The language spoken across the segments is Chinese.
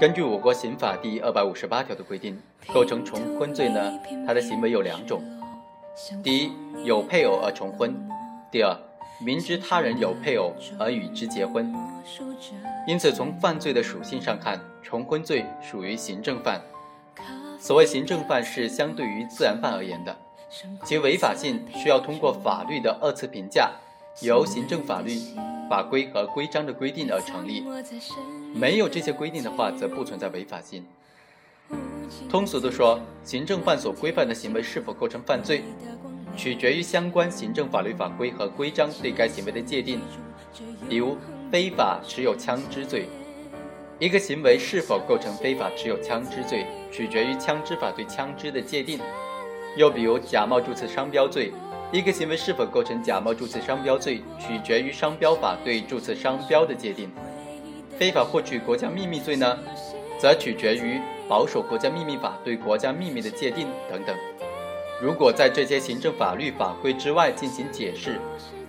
根据我国刑法第二百五十八条的规定，构成重婚罪呢，它的行为有两种：第一，有配偶而重婚；第二，明知他人有配偶而与之结婚。因此，从犯罪的属性上看，重婚罪属于行政犯。所谓行政犯，是相对于自然犯而言的，其违法性需要通过法律的二次评价，由行政法律。法规和规章的规定而成立，没有这些规定的话，则不存在违法性。通俗的说，行政犯所规范的行为是否构成犯罪，取决于相关行政法律法规和规章对该行为的界定。比如，非法持有枪支罪，一个行为是否构成非法持有枪支罪，取决于枪支法对枪支的界定。又比如，假冒注册商标罪。一个行为是否构成假冒注册商标罪，取决于商标法对注册商标的界定；非法获取国家秘密罪呢，则取决于保守国家秘密法对国家秘密的界定等等。如果在这些行政法律法规之外进行解释，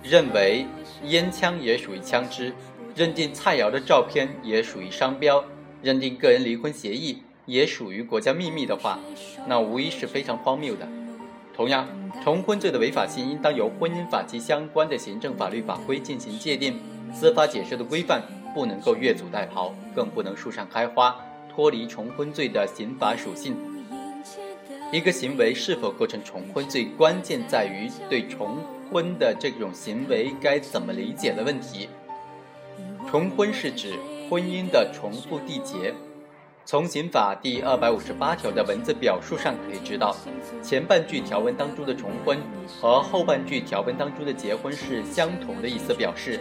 认为烟枪也属于枪支，认定菜肴的照片也属于商标，认定个人离婚协议也属于国家秘密的话，那无疑是非常荒谬的。同样，重婚罪的违法性应当由婚姻法及相关的行政法律法规进行界定，司法解释的规范不能够越俎代庖，更不能树上开花，脱离重婚罪的刑法属性。一个行为是否构成重婚罪，关键在于对重婚的这种行为该怎么理解的问题。重婚是指婚姻的重复缔结。从刑法第二百五十八条的文字表述上可以知道，前半句条文当中的重婚和后半句条文当中的结婚是相同的意思表示。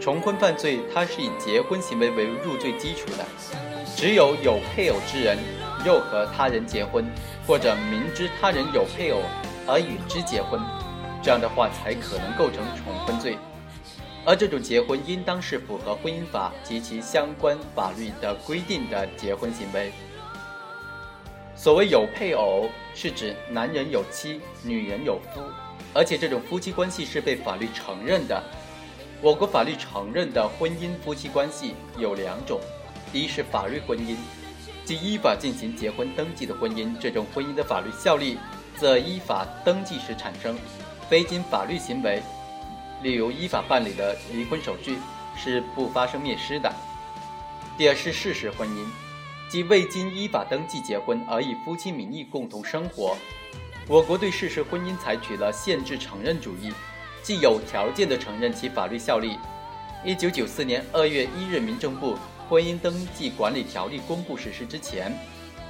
重婚犯罪，它是以结婚行为为入罪基础的，只有有配偶之人又和他人结婚，或者明知他人有配偶而与之结婚，这样的话才可能构成重婚罪。而这种结婚应当是符合婚姻法及其相关法律的规定的结婚行为。所谓有配偶，是指男人有妻，女人有夫，而且这种夫妻关系是被法律承认的。我国法律承认的婚姻夫妻关系有两种：一是法律婚姻，即依法进行结婚登记的婚姻，这种婚姻的法律效力则依法登记时产生，非经法律行为。例如，依法办理的离婚手续是不发生灭失的。第二是事实婚姻，即未经依法登记结婚而以夫妻名义共同生活。我国对事实婚姻采取了限制承认主义，即有条件的承认其法律效力。一九九四年二月一日，民政部《婚姻登记管理条例》公布实施之前，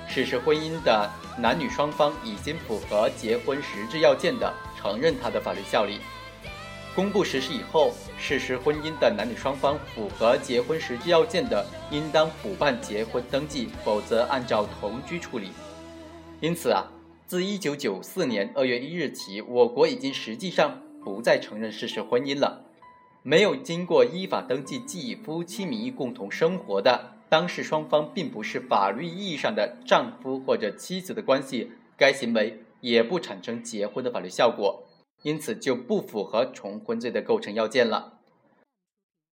事实婚姻的男女双方已经符合结婚实质要件的，承认它的法律效力。公布实施以后，事实婚姻的男女双方符合结婚实际要件的，应当补办结婚登记，否则按照同居处理。因此啊，自一九九四年二月一日起，我国已经实际上不再承认事实婚姻了。没有经过依法登记即以夫妻名义共同生活的当事双方，并不是法律意义上的丈夫或者妻子的关系，该行为也不产生结婚的法律效果。因此就不符合重婚罪的构成要件了。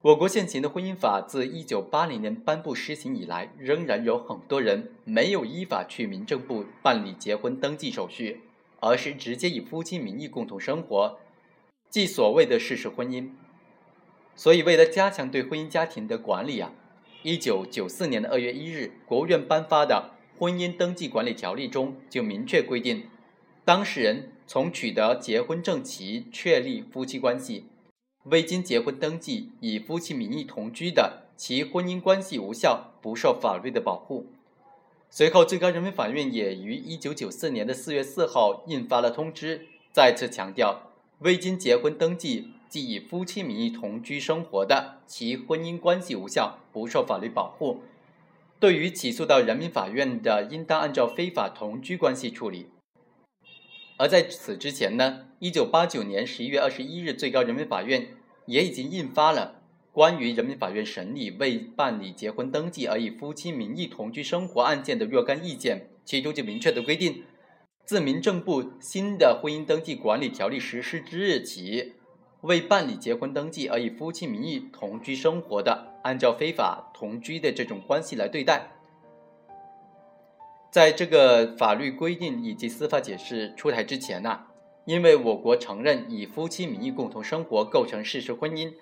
我国现行的婚姻法自一九八零年颁布施行以来，仍然有很多人没有依法去民政部办理结婚登记手续，而是直接以夫妻名义共同生活，即所谓的事实婚姻。所以，为了加强对婚姻家庭的管理啊，一九九四年的二月一日，国务院颁发的《婚姻登记管理条例》中就明确规定，当事人。从取得结婚证起确立夫妻关系，未经结婚登记以夫妻名义同居的，其婚姻关系无效，不受法律的保护。随后，最高人民法院也于一九九四年的四月四号印发了通知，再次强调，未经结婚登记即以夫妻名义同居生活的，其婚姻关系无效，不受法律保护。对于起诉到人民法院的，应当按照非法同居关系处理。而在此之前呢，一九八九年十一月二十一日，最高人民法院也已经印发了关于人民法院审理未办理结婚登记而以夫妻名义同居生活案件的若干意见，其中就明确的规定，自民政部新的婚姻登记管理条例实施之日起，未办理结婚登记而以夫妻名义同居生活的，按照非法同居的这种关系来对待，在这个法律规定以及司法解释出台之前呢，因为我国承认以夫妻名义共同生活构成事实婚姻，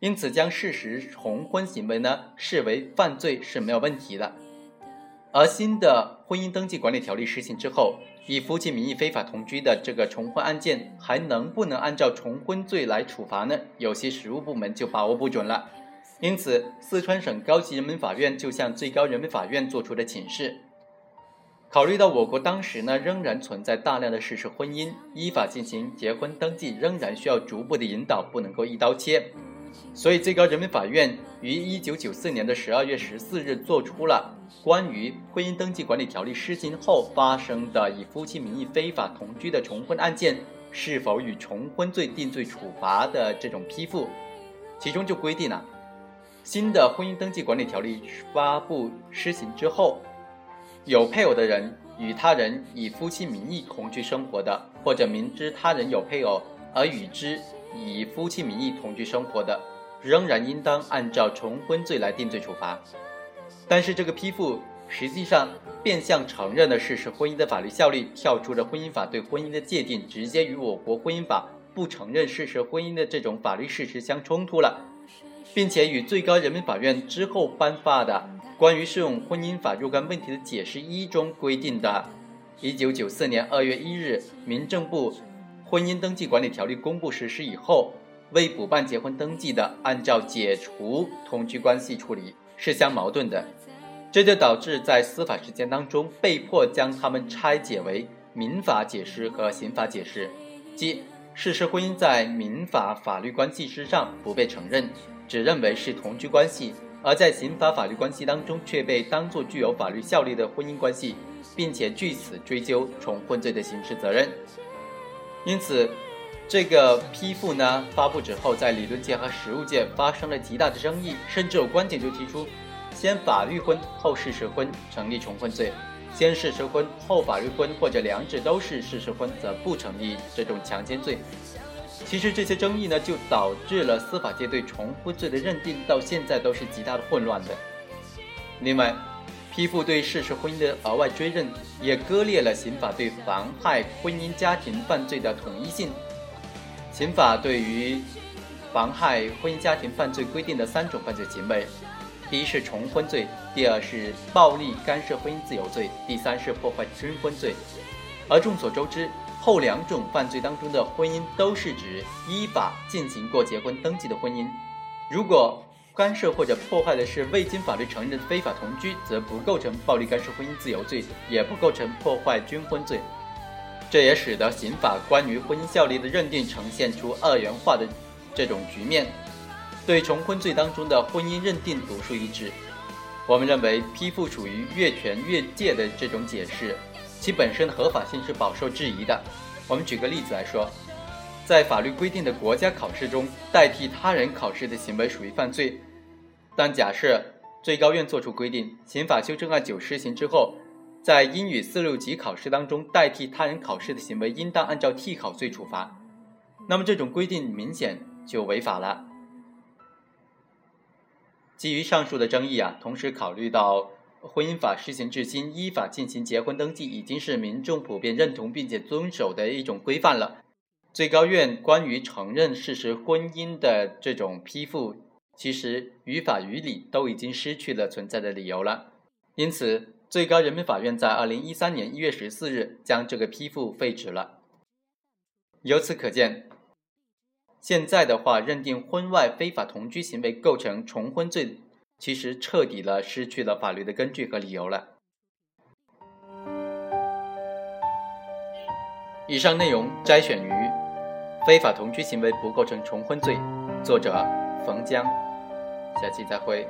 因此将事实重婚行为呢视为犯罪是没有问题的。而新的婚姻登记管理条例施行之后，以夫妻名义非法同居的这个重婚案件，还能不能按照重婚罪来处罚呢？有些实务部门就把握不准了。因此，四川省高级人民法院就向最高人民法院作出了请示。考虑到我国当时呢仍然存在大量的事实婚姻，依法进行结婚登记仍然需要逐步的引导，不能够一刀切。所以，最高人民法院于一九九四年的十二月十四日作出了关于婚姻登记管理条例施行后发生的以夫妻名义非法同居的重婚案件是否与重婚罪定罪处罚的这种批复，其中就规定了，新的婚姻登记管理条例发布施行之后，有配偶的人与他人以夫妻名义同居生活的，或者明知他人有配偶而与之以夫妻名义同居生活的。仍然应当按照重婚罪来定罪处罚，但是这个批复实际上变相承认了事实婚姻的法律效力，跳出了婚姻法对婚姻的界定，直接与我国婚姻法不承认事实婚姻的这种法律事实相冲突了，并且与最高人民法院之后颁发的关于适用婚姻法若干问题的解释一中规定的，一九九四年二月一日民政部婚姻登记管理条例公布实施以后。未补办结婚登记的，按照解除同居关系处理是相矛盾的，这就导致在司法实践当中被迫将他们拆解为民法解释和刑法解释，即事实婚姻在民法法律关系之上不被承认，只认为是同居关系；而在刑法法律关系当中却被当作具有法律效力的婚姻关系，并且据此追究重婚罪的刑事责任。因此。这个批复呢发布之后，在理论界和实务界发生了极大的争议，甚至有观点就提出，先法律婚后事实婚成立重婚罪，先事实婚后法律婚或者两者都是事实婚则不成立这种强奸罪。其实这些争议呢，就导致了司法界对重婚罪的认定到现在都是极大的混乱的。另外，批复对事实婚姻的额外追认，也割裂了刑法对妨害婚姻家庭犯罪的统一性。刑法对于妨害婚姻家庭犯罪规定的三种犯罪行为，第一是重婚罪，第二是暴力干涉婚姻自由罪，第三是破坏军婚罪。而众所周知，后两种犯罪当中的婚姻都是指依法进行过结婚登记的婚姻。如果干涉或者破坏的是未经法律承认的非法同居，则不构成暴力干涉婚姻自由罪，也不构成破坏军婚罪。这也使得刑法关于婚姻效力的认定呈现出二元化的这种局面，对重婚罪当中的婚姻认定独树一帜。我们认为批复属于越权越界的这种解释，其本身的合法性是饱受质疑的。我们举个例子来说，在法律规定的国家考试中，代替他人考试的行为属于犯罪，但假设最高院作出规定，刑法修正案九施行之后。在英语四六级考试当中，代替他人考试的行为应当按照替考罪处罚。那么这种规定明显就违法了。基于上述的争议啊，同时考虑到婚姻法施行至今，依法进行结婚登记已经是民众普遍认同并且遵守的一种规范了。最高院关于承认事实婚姻的这种批复，其实于法于理都已经失去了存在的理由了。因此。最高人民法院在二零一三年一月十四日将这个批复废止了。由此可见，现在的话认定婚外非法同居行为构成重婚罪，其实彻底的失去了法律的根据和理由了。以上内容摘选于《非法同居行为不构成重婚罪》，作者冯江。下期再会。